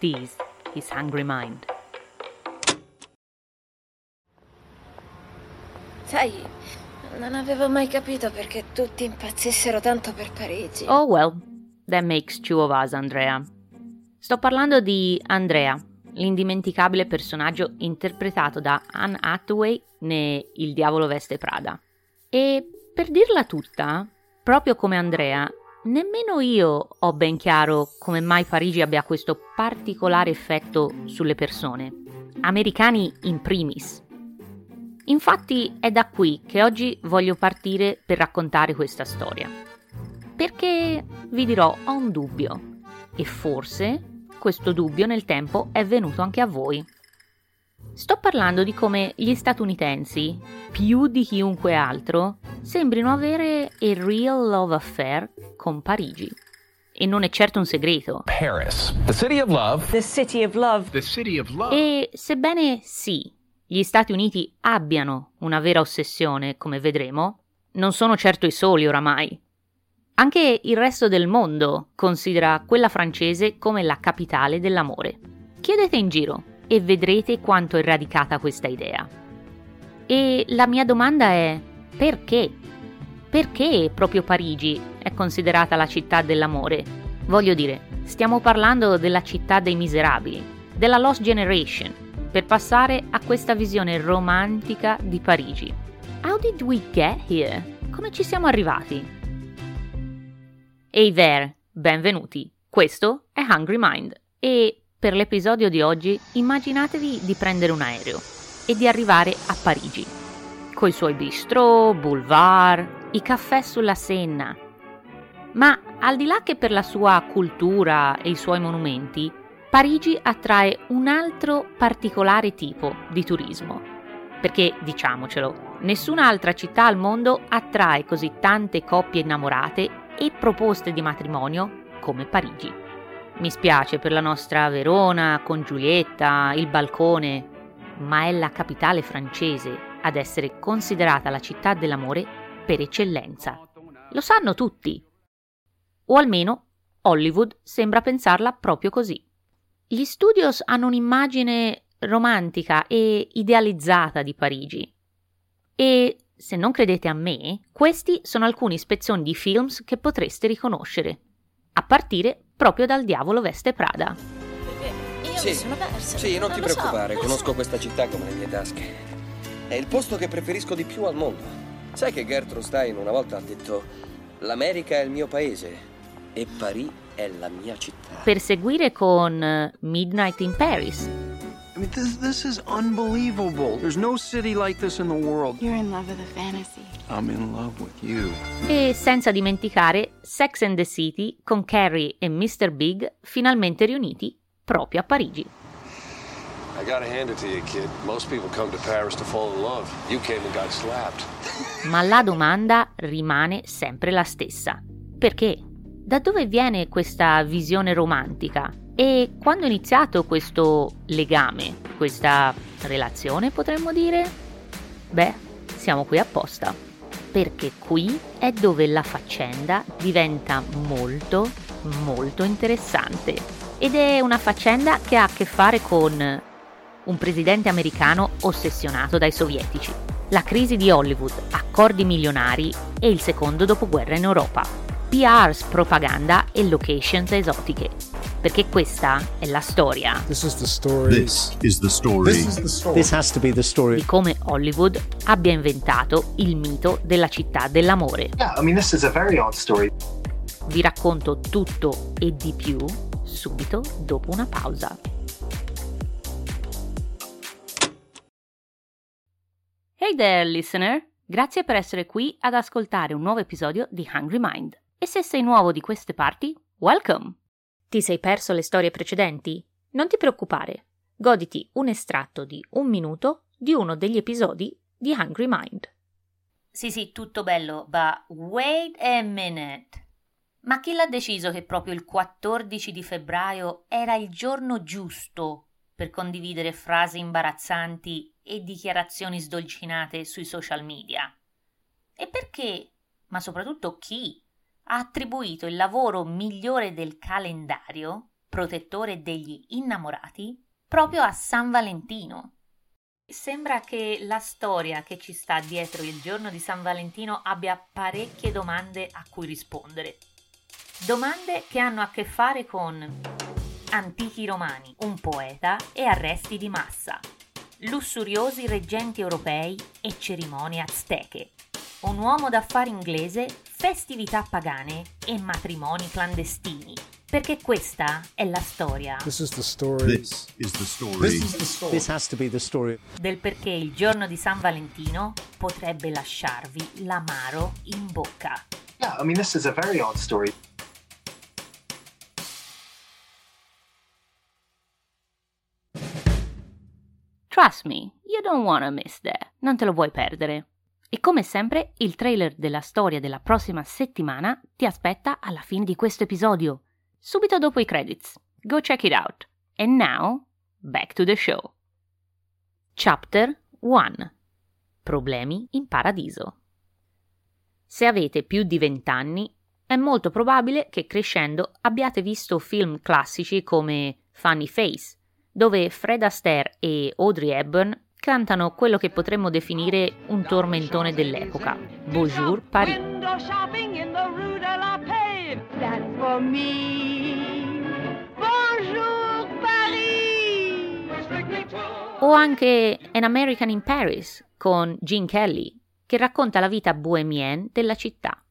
This is Hungry Mind. Sai, non avevo mai capito perché tutti impazzissero tanto per Parigi. Oh well, that makes two of us, Andrea. Sto parlando di Andrea, l'indimenticabile personaggio interpretato da Anne Hathaway ne Il diavolo veste Prada. E per dirla tutta, proprio come Andrea, nemmeno io ho ben chiaro come mai Parigi abbia questo particolare effetto sulle persone, americani in primis. Infatti è da qui che oggi voglio partire per raccontare questa storia. Perché vi dirò, ho un dubbio e forse questo dubbio nel tempo è venuto anche a voi. Sto parlando di come gli statunitensi, più di chiunque altro, sembrino avere a real love affair con Parigi. E non è certo un segreto. Paris, the city of love. The city of love. The city of love. E sebbene sì, gli Stati Uniti abbiano una vera ossessione, come vedremo, non sono certo i soli oramai. Anche il resto del mondo considera quella francese come la capitale dell'amore. Chiedete in giro e vedrete quanto è radicata questa idea. E la mia domanda è perché? Perché proprio Parigi è considerata la città dell'amore? Voglio dire, stiamo parlando della città dei miserabili, della Lost Generation, per passare a questa visione romantica di Parigi. How did we get here? Come ci siamo arrivati? Hey there, benvenuti. Questo è Hungry Mind e per l'episodio di oggi immaginatevi di prendere un aereo e di arrivare a Parigi, coi suoi bistrò, boulevard, i caffè sulla Senna. Ma al di là che per la sua cultura e i suoi monumenti, Parigi attrae un altro particolare tipo di turismo. Perché, diciamocelo, nessun'altra città al mondo attrae così tante coppie innamorate e proposte di matrimonio come Parigi. Mi spiace per la nostra Verona con Giulietta, il balcone, ma è la capitale francese ad essere considerata la città dell'amore per eccellenza. Lo sanno tutti. O almeno Hollywood sembra pensarla proprio così. Gli studios hanno un'immagine romantica e idealizzata di Parigi. E se non credete a me, questi sono alcuni spezzoni di films che potreste riconoscere, a partire proprio dal Diavolo Veste Prada. Io Sì, mi sono persa. Sì, non ti lo so, preoccupare, so. conosco questa città come le mie tasche. È il posto che preferisco di più al mondo. Sai che Gertrude Stein una volta ha detto: L'America è il mio paese e Parigi è la mia città. Per seguire con eh, Midnight in Paris, I mean, this, this is unbelievable. There's no city like this in the world. You're in love with a fantasy. I'm in love with you. e senza dimenticare Sex and the City con Carrie e Mr. Big finalmente riuniti proprio a Parigi. I gotta hand it to you, kid. Most people come to Paris to fall in love. You came and got slapped. Ma la domanda rimane sempre la stessa. Perché? Da dove viene questa visione romantica? E quando è iniziato questo legame, questa relazione potremmo dire? Beh, siamo qui apposta. Perché qui è dove la faccenda diventa molto, molto interessante. Ed è una faccenda che ha a che fare con un presidente americano ossessionato dai sovietici, la crisi di Hollywood, accordi milionari e il secondo dopoguerra in Europa, PRs, propaganda e locations esotiche. Perché questa è la storia This is the story. This is the story. This is the story. This has to be the story. di come Hollywood abbia inventato il mito della città dell'amore. Yeah, I mean, this is a very odd story. Vi racconto tutto e di più subito dopo una pausa. Hey there, listener! Grazie per essere qui ad ascoltare un nuovo episodio di Hungry Mind. E se sei nuovo di queste parti, welcome! Ti sei perso le storie precedenti? Non ti preoccupare, goditi un estratto di un minuto di uno degli episodi di Hungry Mind. Sì, sì, tutto bello, ma wait a minute. Ma chi l'ha deciso che proprio il 14 di febbraio era il giorno giusto per condividere frasi imbarazzanti e dichiarazioni sdolcinate sui social media? E perché, ma soprattutto chi, ha attribuito il lavoro migliore del calendario protettore degli innamorati, proprio a San Valentino. Sembra che la storia che ci sta dietro il giorno di San Valentino abbia parecchie domande a cui rispondere. Domande che hanno a che fare con antichi romani, un poeta e arresti di massa, lussuriosi reggenti europei e cerimonie azteche, un uomo d'affari inglese, festività pagane e matrimoni clandestini. Perché questa è la storia. This is the story. This is the story. This is the story. This has to be the story. Del perché il giorno di San Valentino potrebbe lasciarvi l'amaro in bocca. Yeah, I mean, this is a very odd story. Trust me, you don't wanna miss that. Non te lo vuoi perdere. E come sempre, il trailer della storia della prossima settimana ti aspetta alla fine di questo episodio subito dopo i credits. Go check it out. And now, back to the show. Chapter 1 Problemi in paradiso. Se avete più di 20 anni, è molto probabile che crescendo abbiate visto film classici come Funny Face, dove Fred Astaire e Audrey Hepburn cantano quello che potremmo definire un tormentone dell'epoca, Bonjour Paris. O anche An American in Paris con Gene Kelly, che racconta la vita bohemienne della città.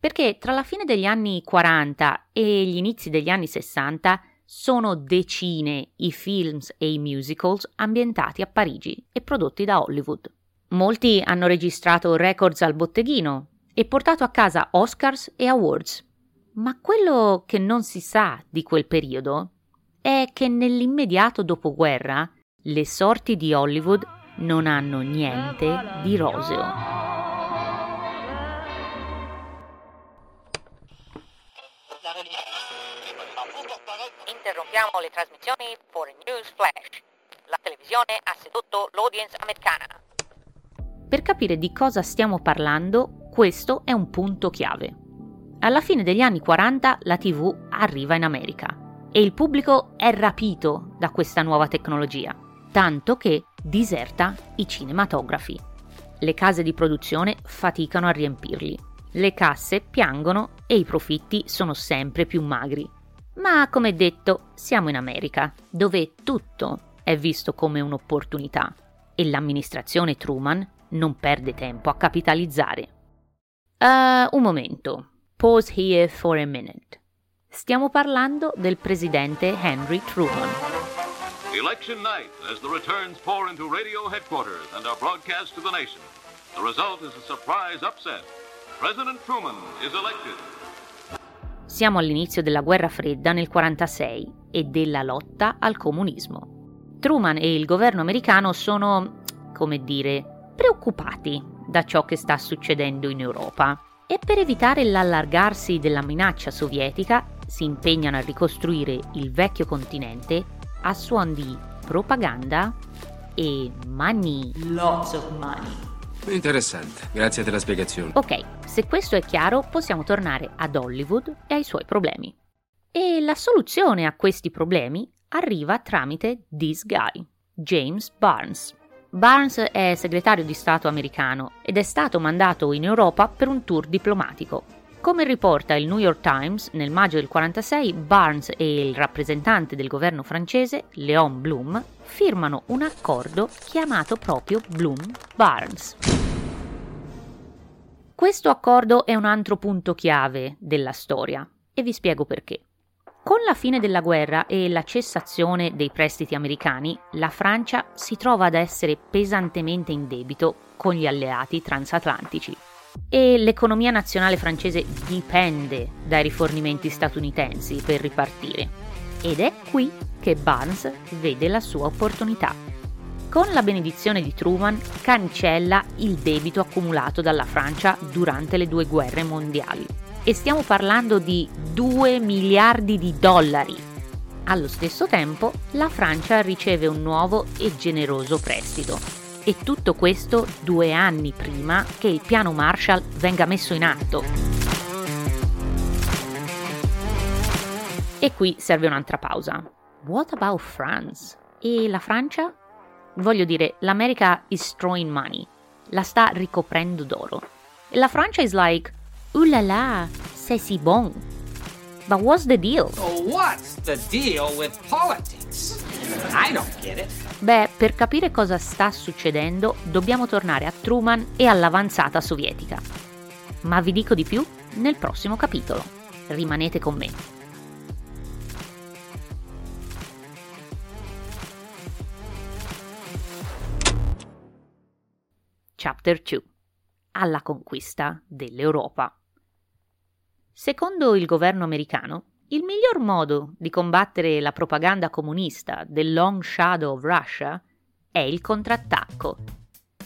Perché tra la fine degli anni 40 e gli inizi degli anni 60 sono decine i films e i musicals ambientati a Parigi e prodotti da Hollywood. Molti hanno registrato records al botteghino e portato a casa Oscars e awards. Ma quello che non si sa di quel periodo è che nell'immediato dopoguerra le sorti di Hollywood non hanno niente di roseo. Interrompiamo le trasmissioni for a news flash. La televisione ha sedotto l'audience americana. Per capire di cosa stiamo parlando, questo è un punto chiave. Alla fine degli anni 40 la TV arriva in America e il pubblico è rapito da questa nuova tecnologia, tanto che diserta i cinematografi. Le case di produzione faticano a riempirli, le casse piangono e i profitti sono sempre più magri. Ma come detto, siamo in America, dove tutto è visto come un'opportunità e l'amministrazione Truman non perde tempo a capitalizzare. Uh, un momento, Pause here for a minute. Stiamo parlando del presidente Henry Truman. Election night as the returns pour into radio headquarters and are broadcast to the nation. The result is a surprise upset. President Truman is elected. Siamo all'inizio della guerra fredda nel 1946 e della lotta al comunismo. Truman e il governo americano sono, come dire, preoccupati da ciò che sta succedendo in Europa e per evitare l'allargarsi della minaccia sovietica si impegnano a ricostruire il vecchio continente a suon di propaganda e money. Lots of money. Interessante, grazie della spiegazione. Ok, se questo è chiaro possiamo tornare ad Hollywood e ai suoi problemi. E la soluzione a questi problemi arriva tramite this guy, James Barnes. Barnes è segretario di Stato americano ed è stato mandato in Europa per un tour diplomatico. Come riporta il New York Times, nel maggio del 1946 Barnes e il rappresentante del governo francese, Léon Blum, firmano un accordo chiamato proprio Blum-Barnes. Questo accordo è un altro punto chiave della storia e vi spiego perché. Con la fine della guerra e la cessazione dei prestiti americani, la Francia si trova ad essere pesantemente in debito con gli alleati transatlantici e l'economia nazionale francese dipende dai rifornimenti statunitensi per ripartire. Ed è qui che Barnes vede la sua opportunità. Con la benedizione di Truman cancella il debito accumulato dalla Francia durante le due guerre mondiali e stiamo parlando di 2 miliardi di dollari. Allo stesso tempo, la Francia riceve un nuovo e generoso prestito. E tutto questo due anni prima che il piano Marshall venga messo in atto. E qui serve un'altra pausa. What about France? E la Francia? Voglio dire, l'America is throwing money, la sta ricoprendo d'oro. E la Francia is like, ooh la la, c'est si bon. But what's the deal? What's the deal with politics? I don't get it. Beh, per capire cosa sta succedendo dobbiamo tornare a Truman e all'avanzata sovietica. Ma vi dico di più nel prossimo capitolo. Rimanete con me. Chapter 2 Alla conquista dell'Europa. Secondo il governo americano, il miglior modo di combattere la propaganda comunista del Long Shadow of Russia è il contrattacco.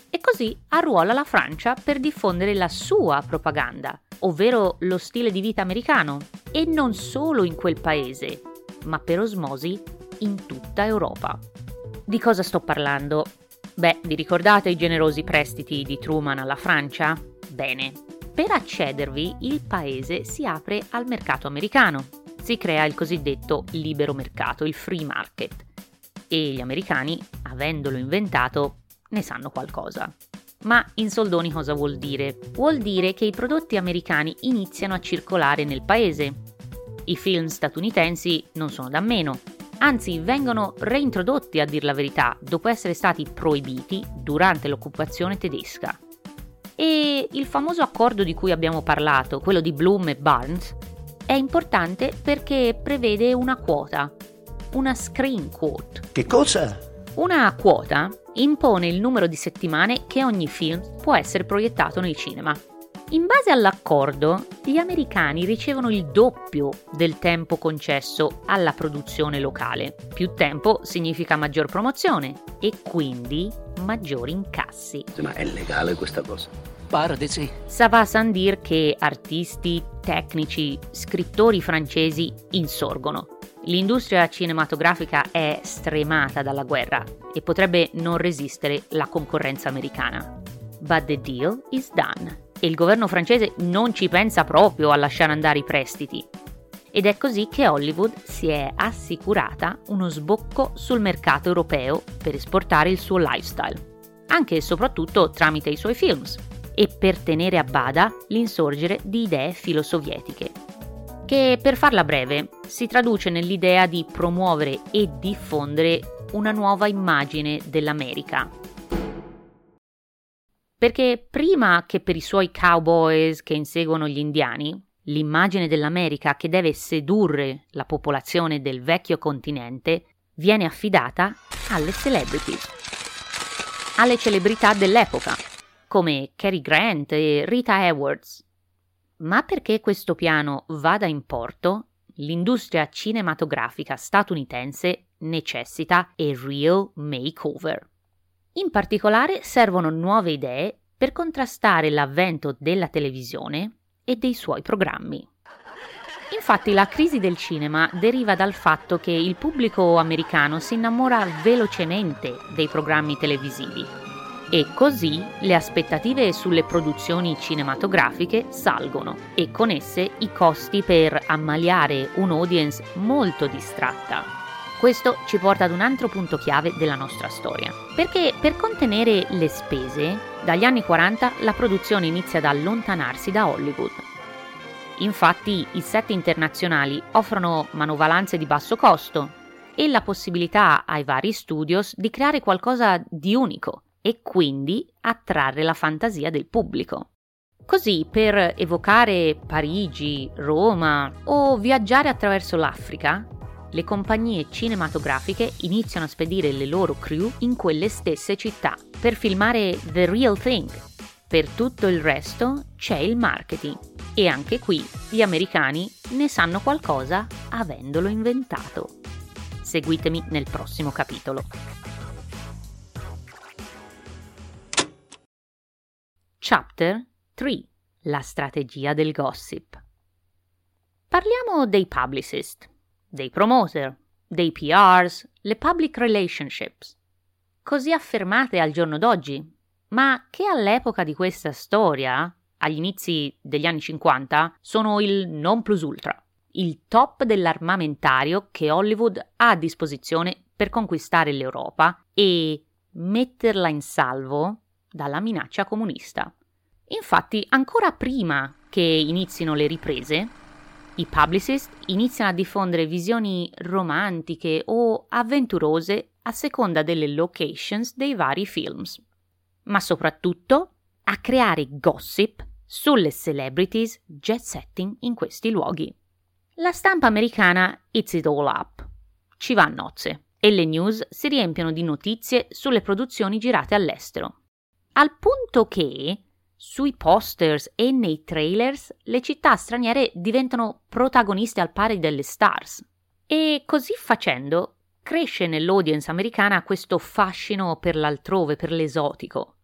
E così arruola la Francia per diffondere la sua propaganda, ovvero lo stile di vita americano, e non solo in quel paese, ma per osmosi in tutta Europa. Di cosa sto parlando? Beh, vi ricordate i generosi prestiti di Truman alla Francia? Bene, per accedervi il paese si apre al mercato americano. Si crea il cosiddetto libero mercato, il free market. E gli americani, avendolo inventato, ne sanno qualcosa. Ma in soldoni cosa vuol dire? Vuol dire che i prodotti americani iniziano a circolare nel paese. I film statunitensi non sono da meno, anzi vengono reintrodotti a dir la verità dopo essere stati proibiti durante l'occupazione tedesca. E il famoso accordo di cui abbiamo parlato, quello di Bloom e Barnes, è importante perché prevede una quota, una screen quote. Che cosa? Una quota impone il numero di settimane che ogni film può essere proiettato nei cinema. In base all'accordo, gli americani ricevono il doppio del tempo concesso alla produzione locale. Più tempo significa maggior promozione e quindi maggiori incassi. Ma è legale questa cosa? Pare di sì. Ça va sans dire che artisti, tecnici, scrittori francesi insorgono. L'industria cinematografica è stremata dalla guerra e potrebbe non resistere la concorrenza americana. But the deal is done e il governo francese non ci pensa proprio a lasciare andare i prestiti. Ed è così che Hollywood si è assicurata uno sbocco sul mercato europeo per esportare il suo lifestyle, anche e soprattutto tramite i suoi films, e per tenere a bada l'insorgere di idee filosovietiche, che per farla breve si traduce nell'idea di promuovere e diffondere una nuova immagine dell'America, perché prima che per i suoi cowboys che inseguono gli indiani, l'immagine dell'America che deve sedurre la popolazione del vecchio continente viene affidata alle celebrity, alle celebrità dell'epoca, come Cary Grant e Rita Hayworth. Ma perché questo piano vada in porto, l'industria cinematografica statunitense necessita a real makeover. In particolare servono nuove idee per contrastare l'avvento della televisione e dei suoi programmi. Infatti la crisi del cinema deriva dal fatto che il pubblico americano si innamora velocemente dei programmi televisivi e così le aspettative sulle produzioni cinematografiche salgono e con esse i costi per ammaliare un'audience molto distratta questo ci porta ad un altro punto chiave della nostra storia, perché per contenere le spese, dagli anni 40 la produzione inizia ad allontanarsi da Hollywood. Infatti i set internazionali offrono manovalanze di basso costo e la possibilità ai vari studios di creare qualcosa di unico e quindi attrarre la fantasia del pubblico. Così, per evocare Parigi, Roma o viaggiare attraverso l'Africa, le compagnie cinematografiche iniziano a spedire le loro crew in quelle stesse città per filmare The Real Thing. Per tutto il resto c'è il marketing e anche qui gli americani ne sanno qualcosa avendolo inventato. Seguitemi nel prossimo capitolo. Chapter 3 La strategia del gossip. Parliamo dei publicist dei promoter, dei PRs, le public relationships, così affermate al giorno d'oggi, ma che all'epoca di questa storia, agli inizi degli anni 50, sono il non plus ultra. il top dell'armamentario che Hollywood ha a disposizione per conquistare l'Europa e metterla in salvo dalla minaccia comunista. Infatti, ancora prima che inizino le riprese, i publicist iniziano a diffondere visioni romantiche o avventurose a seconda delle locations dei vari films, ma soprattutto a creare gossip sulle celebrities jet setting in questi luoghi. La stampa americana eats it all up, ci va a nozze e le news si riempiono di notizie sulle produzioni girate all'estero. Al punto che sui posters e nei trailers le città straniere diventano protagoniste al pari delle stars. E così facendo cresce nell'audience americana questo fascino per l'altrove, per l'esotico.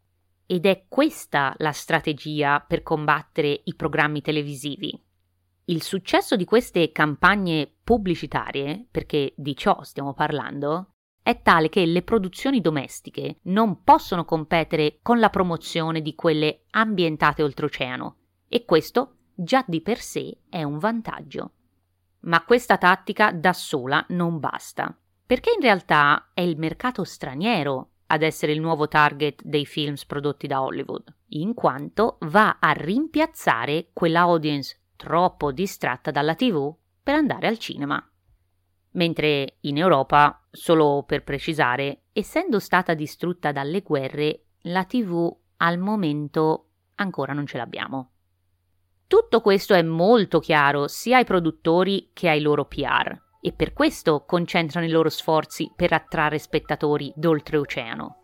Ed è questa la strategia per combattere i programmi televisivi. Il successo di queste campagne pubblicitarie, perché di ciò stiamo parlando, è tale che le produzioni domestiche non possono competere con la promozione di quelle ambientate oltreoceano e questo già di per sé è un vantaggio. Ma questa tattica da sola non basta, perché in realtà è il mercato straniero ad essere il nuovo target dei films prodotti da Hollywood, in quanto va a rimpiazzare quella audience troppo distratta dalla TV per andare al cinema mentre in Europa, solo per precisare, essendo stata distrutta dalle guerre, la TV al momento ancora non ce l'abbiamo. Tutto questo è molto chiaro sia ai produttori che ai loro PR e per questo concentrano i loro sforzi per attrarre spettatori d'oltreoceano.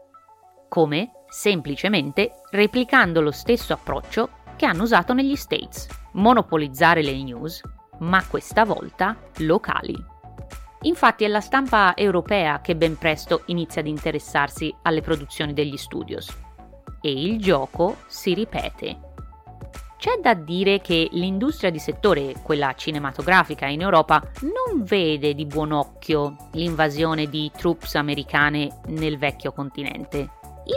Come? Semplicemente replicando lo stesso approccio che hanno usato negli States, monopolizzare le news, ma questa volta locali. Infatti è la stampa europea che ben presto inizia ad interessarsi alle produzioni degli studios. E il gioco si ripete. C'è da dire che l'industria di settore, quella cinematografica in Europa, non vede di buon occhio l'invasione di troops americane nel vecchio continente.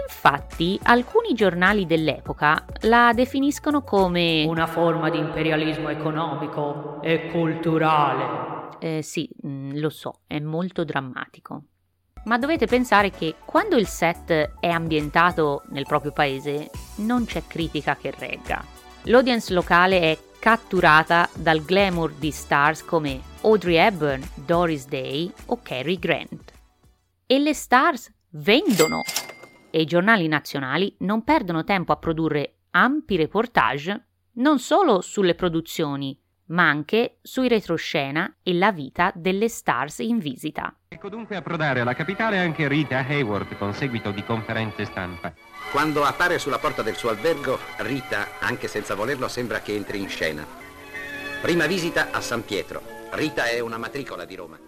Infatti, alcuni giornali dell'epoca la definiscono come una forma di imperialismo economico e culturale eh, sì, mm, lo so, è molto drammatico. Ma dovete pensare che quando il set è ambientato nel proprio paese non c'è critica che regga. L'audience locale è catturata dal glamour di stars come Audrey Hepburn, Doris Day o Cary Grant. E le stars vendono! E i giornali nazionali non perdono tempo a produrre ampi reportage non solo sulle produzioni, ma anche sui retroscena e la vita delle stars in visita. Ecco dunque approdare alla capitale anche Rita Hayward con seguito di conferenze stampa. Quando appare sulla porta del suo albergo, Rita, anche senza volerlo, sembra che entri in scena. Prima visita a San Pietro. Rita è una matricola di Roma.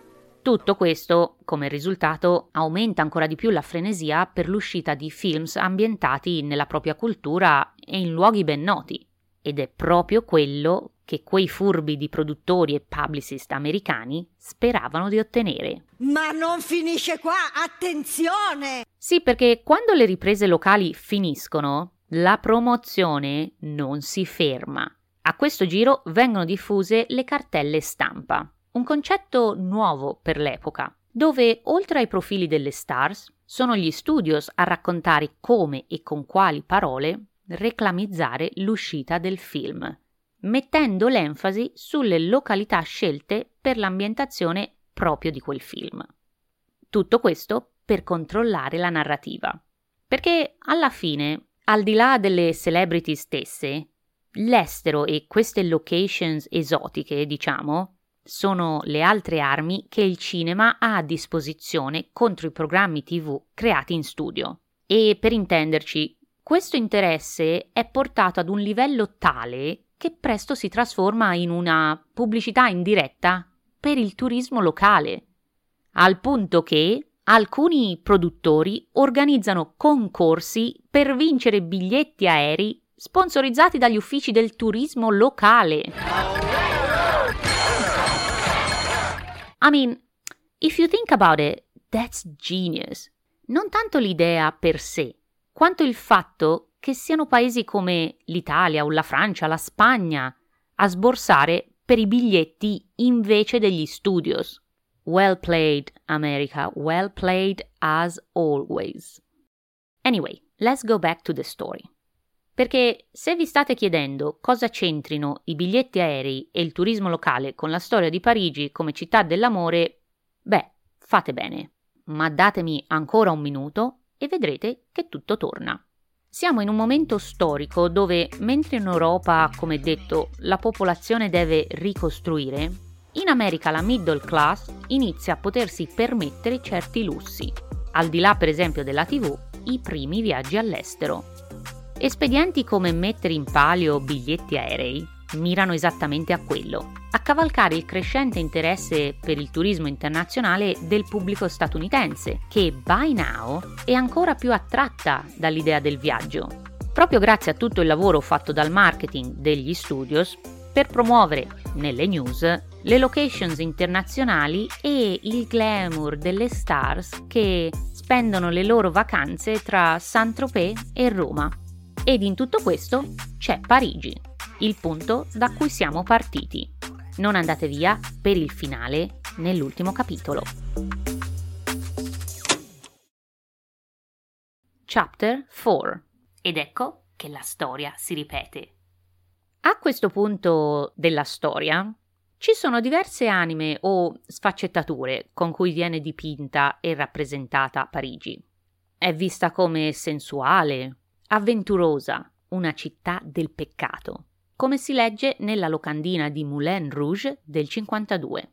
Tutto questo, come risultato, aumenta ancora di più la frenesia per l'uscita di films ambientati nella propria cultura e in luoghi ben noti. Ed è proprio quello che quei furbi di produttori e publicist americani speravano di ottenere. Ma non finisce qua, attenzione! Sì, perché quando le riprese locali finiscono, la promozione non si ferma. A questo giro vengono diffuse le cartelle stampa, un concetto nuovo per l'epoca, dove oltre ai profili delle stars sono gli studios a raccontare come e con quali parole reclamizzare l'uscita del film mettendo l'enfasi sulle località scelte per l'ambientazione proprio di quel film. Tutto questo per controllare la narrativa. Perché alla fine, al di là delle celebrity stesse, l'estero e queste locations esotiche, diciamo, sono le altre armi che il cinema ha a disposizione contro i programmi TV creati in studio. E per intenderci, questo interesse è portato ad un livello tale che presto si trasforma in una pubblicità indiretta per il turismo locale, al punto che alcuni produttori organizzano concorsi per vincere biglietti aerei sponsorizzati dagli uffici del turismo locale. I mean, if you think about it, that's genius. Non tanto l'idea per sé, quanto il fatto che siano paesi come l'Italia o la Francia, la Spagna, a sborsare per i biglietti invece degli studios. Well played, America, well played as always. Anyway, let's go back to the story. Perché se vi state chiedendo cosa c'entrino i biglietti aerei e il turismo locale con la storia di Parigi come città dell'amore, beh, fate bene. Ma datemi ancora un minuto e vedrete che tutto torna. Siamo in un momento storico dove, mentre in Europa, come detto, la popolazione deve ricostruire, in America la middle class inizia a potersi permettere certi lussi, al di là per esempio della TV, i primi viaggi all'estero. Espedienti come mettere in palio biglietti aerei mirano esattamente a quello, a cavalcare il crescente interesse per il turismo internazionale del pubblico statunitense, che by now è ancora più attratta dall'idea del viaggio. Proprio grazie a tutto il lavoro fatto dal marketing degli studios per promuovere nelle news le locations internazionali e il glamour delle stars che spendono le loro vacanze tra Saint-Tropez e Roma. Ed in tutto questo c'è Parigi, il punto da cui siamo partiti. Non andate via per il finale nell'ultimo capitolo. Chapter 4 Ed ecco che la storia si ripete. A questo punto della storia ci sono diverse anime o sfaccettature con cui viene dipinta e rappresentata Parigi. È vista come sensuale, avventurosa, una città del peccato, come si legge nella locandina di Moulin Rouge del 52.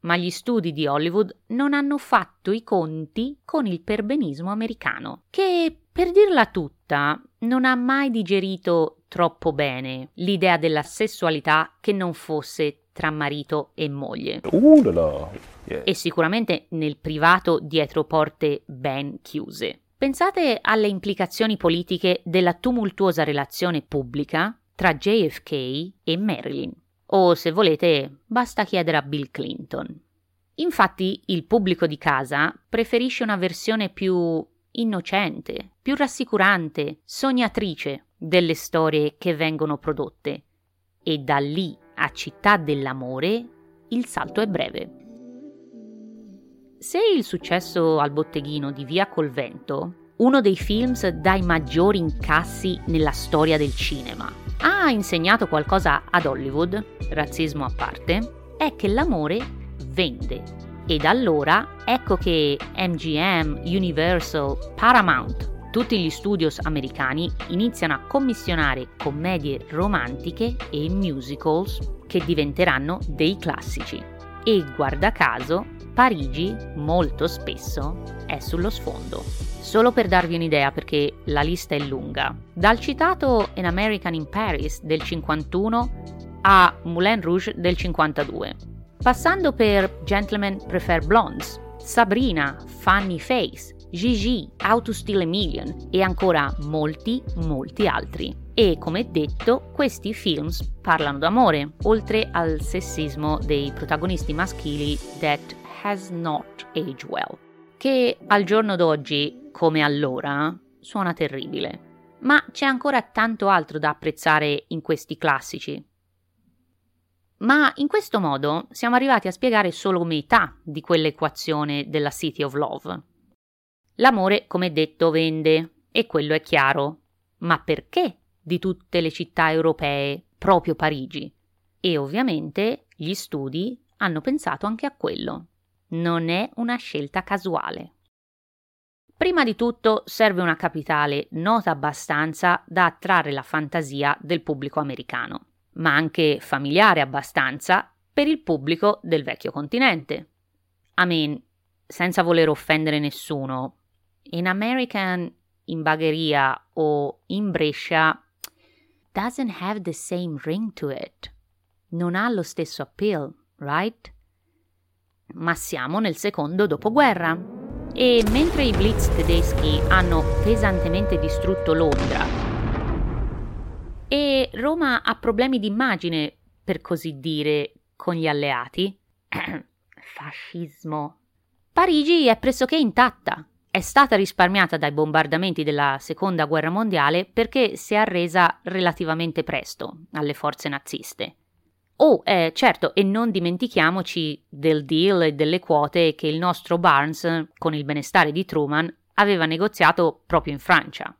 Ma gli studi di Hollywood non hanno fatto i conti con il perbenismo americano, che, per dirla tutta, non ha mai digerito troppo bene l'idea della sessualità che non fosse tra marito e moglie. Ooh la la. Yeah. E sicuramente nel privato dietro porte ben chiuse. Pensate alle implicazioni politiche della tumultuosa relazione pubblica tra JFK e Marilyn. O se volete, basta chiedere a Bill Clinton. Infatti, il pubblico di casa preferisce una versione più innocente, più rassicurante, sognatrice delle storie che vengono prodotte. E da lì a Città dell'amore il salto è breve. Se il successo al botteghino di Via col Vento, uno dei films dai maggiori incassi nella storia del cinema, ha insegnato qualcosa ad Hollywood, razzismo a parte, è che l'amore vende. Ed allora ecco che MGM, Universal, Paramount, tutti gli studios americani iniziano a commissionare commedie romantiche e musicals che diventeranno dei classici. E guarda caso, Parigi molto spesso è sullo sfondo. Solo per darvi un'idea, perché la lista è lunga, dal citato An American in Paris del 51 a Moulin Rouge del 52, passando per Gentlemen Prefer Blondes, Sabrina, Funny Face, Gigi, How to Steal a Million e ancora molti, molti altri. E come detto, questi films parlano d'amore, oltre al sessismo dei protagonisti maschili that has not aged well, che al giorno d'oggi, come allora, suona terribile. Ma c'è ancora tanto altro da apprezzare in questi classici. Ma in questo modo siamo arrivati a spiegare solo metà di quell'equazione della City of Love. L'amore, come detto, vende, e quello è chiaro. Ma perché di tutte le città europee proprio Parigi? E ovviamente gli studi hanno pensato anche a quello non è una scelta casuale. Prima di tutto serve una capitale nota abbastanza da attrarre la fantasia del pubblico americano, ma anche familiare abbastanza per il pubblico del vecchio continente. I mean, senza voler offendere nessuno, in American in Bagheria o in Brescia doesn't have the same ring to it. Non ha lo stesso appeal, right? Ma siamo nel secondo dopoguerra. E mentre i blitz tedeschi hanno pesantemente distrutto Londra e Roma ha problemi di immagine, per così dire, con gli alleati, fascismo. Parigi è pressoché intatta. È stata risparmiata dai bombardamenti della Seconda Guerra Mondiale perché si è arresa relativamente presto alle forze naziste. Oh, eh, certo, e non dimentichiamoci del deal e delle quote che il nostro Barnes, con il benestare di Truman, aveva negoziato proprio in Francia.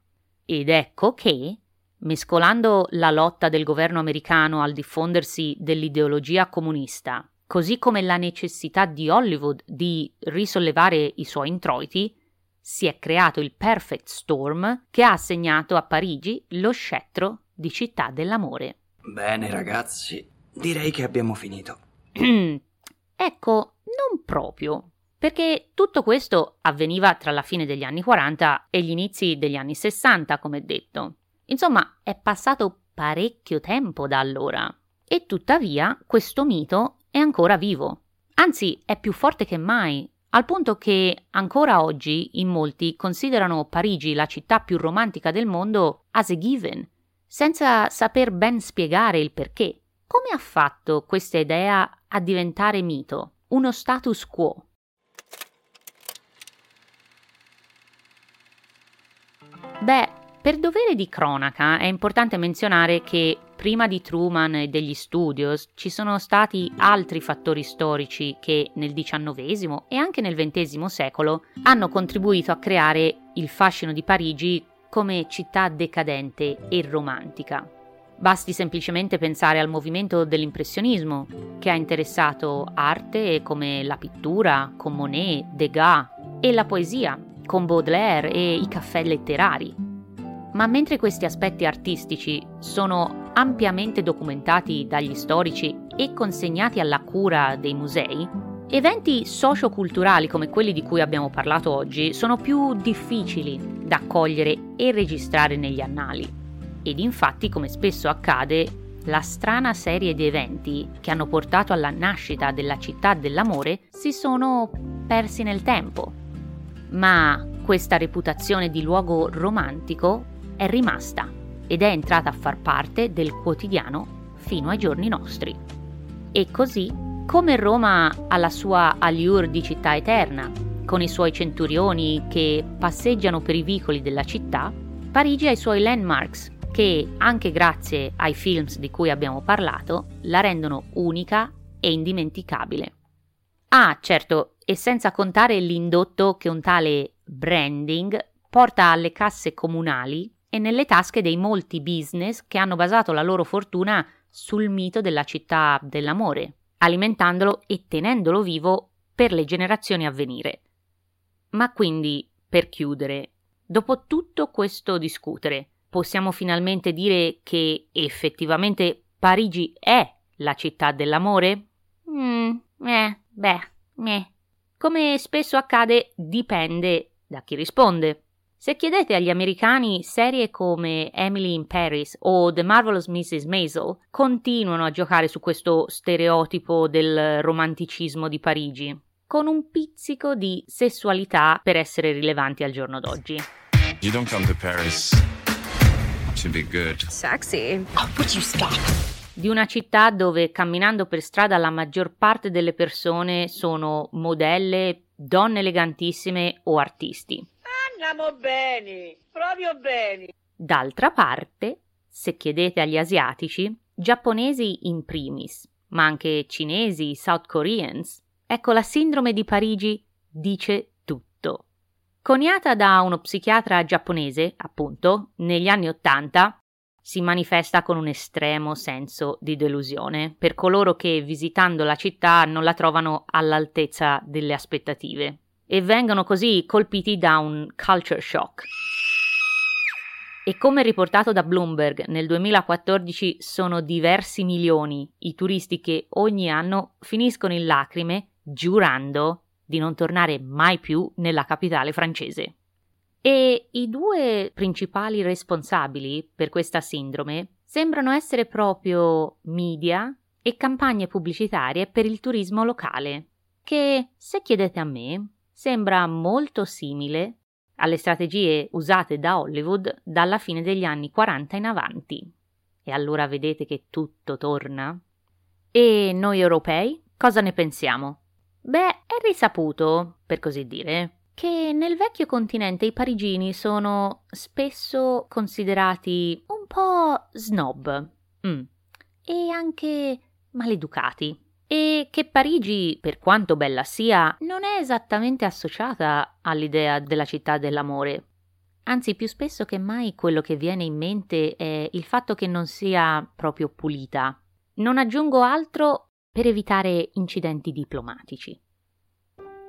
Ed ecco che, mescolando la lotta del governo americano al diffondersi dell'ideologia comunista, così come la necessità di Hollywood di risollevare i suoi introiti, si è creato il Perfect Storm che ha assegnato a Parigi lo scettro di città dell'amore. Bene ragazzi, direi che abbiamo finito. ecco, non proprio, perché tutto questo avveniva tra la fine degli anni 40 e gli inizi degli anni 60, come detto. Insomma, è passato parecchio tempo da allora. E tuttavia questo mito è ancora vivo. Anzi, è più forte che mai, al punto che ancora oggi in molti considerano Parigi la città più romantica del mondo as a given, senza saper ben spiegare il perché. Come ha fatto questa idea a diventare mito, uno status quo? Beh, per dovere di cronaca è importante menzionare che prima di Truman e degli studios ci sono stati altri fattori storici che nel XIX e anche nel XX secolo hanno contribuito a creare il fascino di Parigi come città decadente e romantica. Basti semplicemente pensare al movimento dell'impressionismo, che ha interessato arte come la pittura, con Monet, Degas, e la poesia, con Baudelaire e i caffè letterari. Ma mentre questi aspetti artistici sono ampiamente documentati dagli storici e consegnati alla cura dei musei, eventi socioculturali come quelli di cui abbiamo parlato oggi sono più difficili da accogliere e registrare negli annali. Ed infatti, come spesso accade, la strana serie di eventi che hanno portato alla nascita della città dell'amore si sono persi nel tempo. Ma questa reputazione di luogo romantico è rimasta ed è entrata a far parte del quotidiano fino ai giorni nostri. E così, come Roma ha la sua allure di città eterna, con i suoi centurioni che passeggiano per i vicoli della città, Parigi ha i suoi landmarks che, anche grazie ai films di cui abbiamo parlato, la rendono unica e indimenticabile. Ah, certo, e senza contare l'indotto che un tale branding porta alle casse comunali e nelle tasche dei molti business che hanno basato la loro fortuna sul mito della città dell'amore, alimentandolo e tenendolo vivo per le generazioni a venire. Ma quindi, per chiudere, dopo tutto questo discutere, possiamo finalmente dire che effettivamente Parigi è la città dell'amore? Mm, eh, beh, eh. Come spesso accade, dipende da chi risponde. Se chiedete agli americani serie come Emily in Paris o The Marvelous Mrs. Maisel, continuano a giocare su questo stereotipo del romanticismo di Parigi, con un pizzico di sessualità per essere rilevanti al giorno d'oggi. You don't come to Paris. Sexy. Oh, would you stop? Di una città dove camminando per strada la maggior parte delle persone sono modelle, donne elegantissime o artisti. Andiamo bene, proprio bene. D'altra parte, se chiedete agli asiatici, giapponesi in primis, ma anche cinesi, South Koreans, ecco la sindrome di Parigi dice tutto. Coniata da uno psichiatra giapponese, appunto, negli anni Ottanta, si manifesta con un estremo senso di delusione per coloro che visitando la città non la trovano all'altezza delle aspettative e vengono così colpiti da un culture shock. E come riportato da Bloomberg nel 2014 sono diversi milioni i turisti che ogni anno finiscono in lacrime giurando di non tornare mai più nella capitale francese. E i due principali responsabili per questa sindrome sembrano essere proprio media e campagne pubblicitarie per il turismo locale, che, se chiedete a me, sembra molto simile alle strategie usate da Hollywood dalla fine degli anni 40 in avanti. E allora vedete che tutto torna? E noi europei cosa ne pensiamo? Beh, è risaputo, per così dire, che nel vecchio continente i parigini sono spesso considerati un po' snob mm. e anche maleducati e che Parigi, per quanto bella sia, non è esattamente associata all'idea della città dell'amore. Anzi, più spesso che mai quello che viene in mente è il fatto che non sia proprio pulita. Non aggiungo altro per evitare incidenti diplomatici.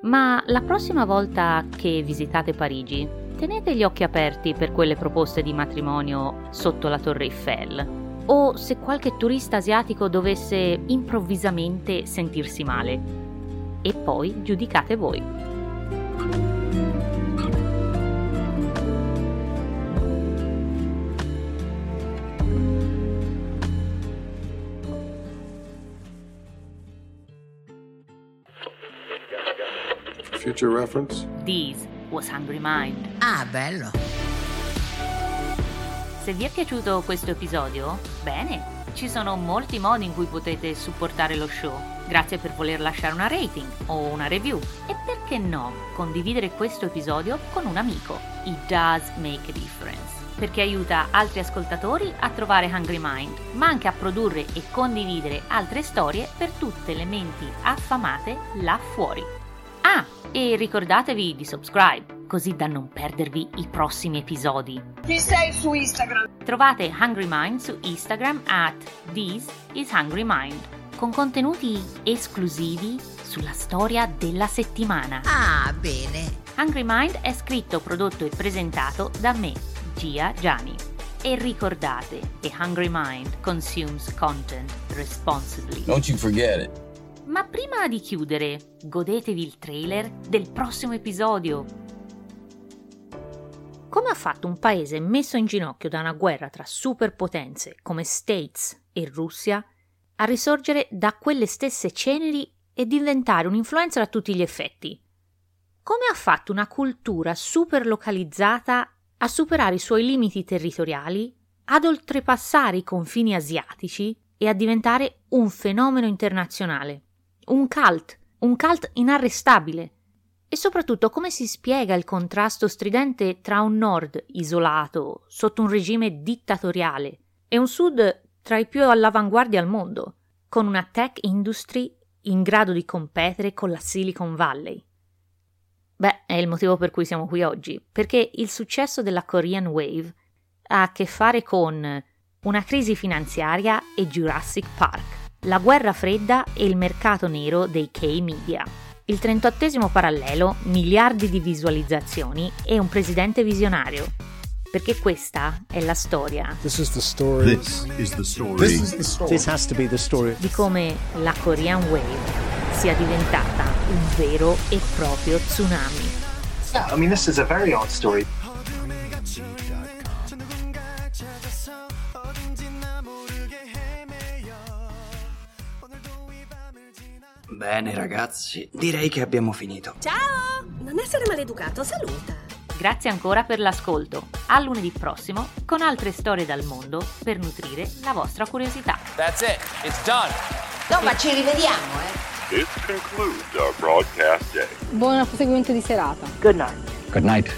Ma la prossima volta che visitate Parigi, tenete gli occhi aperti per quelle proposte di matrimonio sotto la Torre Eiffel o se qualche turista asiatico dovesse improvvisamente sentirsi male. E poi giudicate voi. Future reference? This was Hungry Mind. Ah, bello. Se vi è piaciuto questo episodio, bene, ci sono molti modi in cui potete supportare lo show. Grazie per voler lasciare una rating o una review. E perché no, condividere questo episodio con un amico. It does make a difference. Perché aiuta altri ascoltatori a trovare Hungry Mind, ma anche a produrre e condividere altre storie per tutte le menti affamate là fuori. Ah, e ricordatevi di subscribe, così da non perdervi i prossimi episodi. Chi sei su Instagram? Trovate Hungry Mind su Instagram at This is Hungry Mind, con contenuti esclusivi sulla storia della settimana. Ah, bene. Hungry Mind è scritto, prodotto e presentato da me, Gia Gianni. E ricordate che Hungry Mind consumes content responsibly. Don't you forget it. Ma prima di chiudere, godetevi il trailer del prossimo episodio. Come ha fatto un paese messo in ginocchio da una guerra tra superpotenze come States e Russia a risorgere da quelle stesse ceneri e diventare un'influenza a tutti gli effetti? Come ha fatto una cultura super localizzata a superare i suoi limiti territoriali, ad oltrepassare i confini asiatici e a diventare un fenomeno internazionale? Un cult, un cult inarrestabile. E soprattutto come si spiega il contrasto stridente tra un nord isolato, sotto un regime dittatoriale, e un sud tra i più all'avanguardia al mondo, con una tech industry in grado di competere con la Silicon Valley. Beh, è il motivo per cui siamo qui oggi, perché il successo della Korean Wave ha a che fare con una crisi finanziaria e Jurassic Park la guerra fredda e il mercato nero dei K-Media. Il 38 parallelo, miliardi di visualizzazioni e un presidente visionario. Perché questa è la storia. This is the story. This is the story. This is the story. This has to be the story. Di come la Korean Wave sia diventata un vero e proprio tsunami. Yeah, I mean, Bene ragazzi, direi che abbiamo finito. Ciao! Non essere maleducato, saluta. Grazie ancora per l'ascolto. A lunedì prossimo con altre storie dal mondo per nutrire la vostra curiosità. That's it. It's done. No, ma ci rivediamo, eh. This concludes our broadcast day. Buon proseguimento di serata. Good night. Good night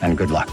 and good luck.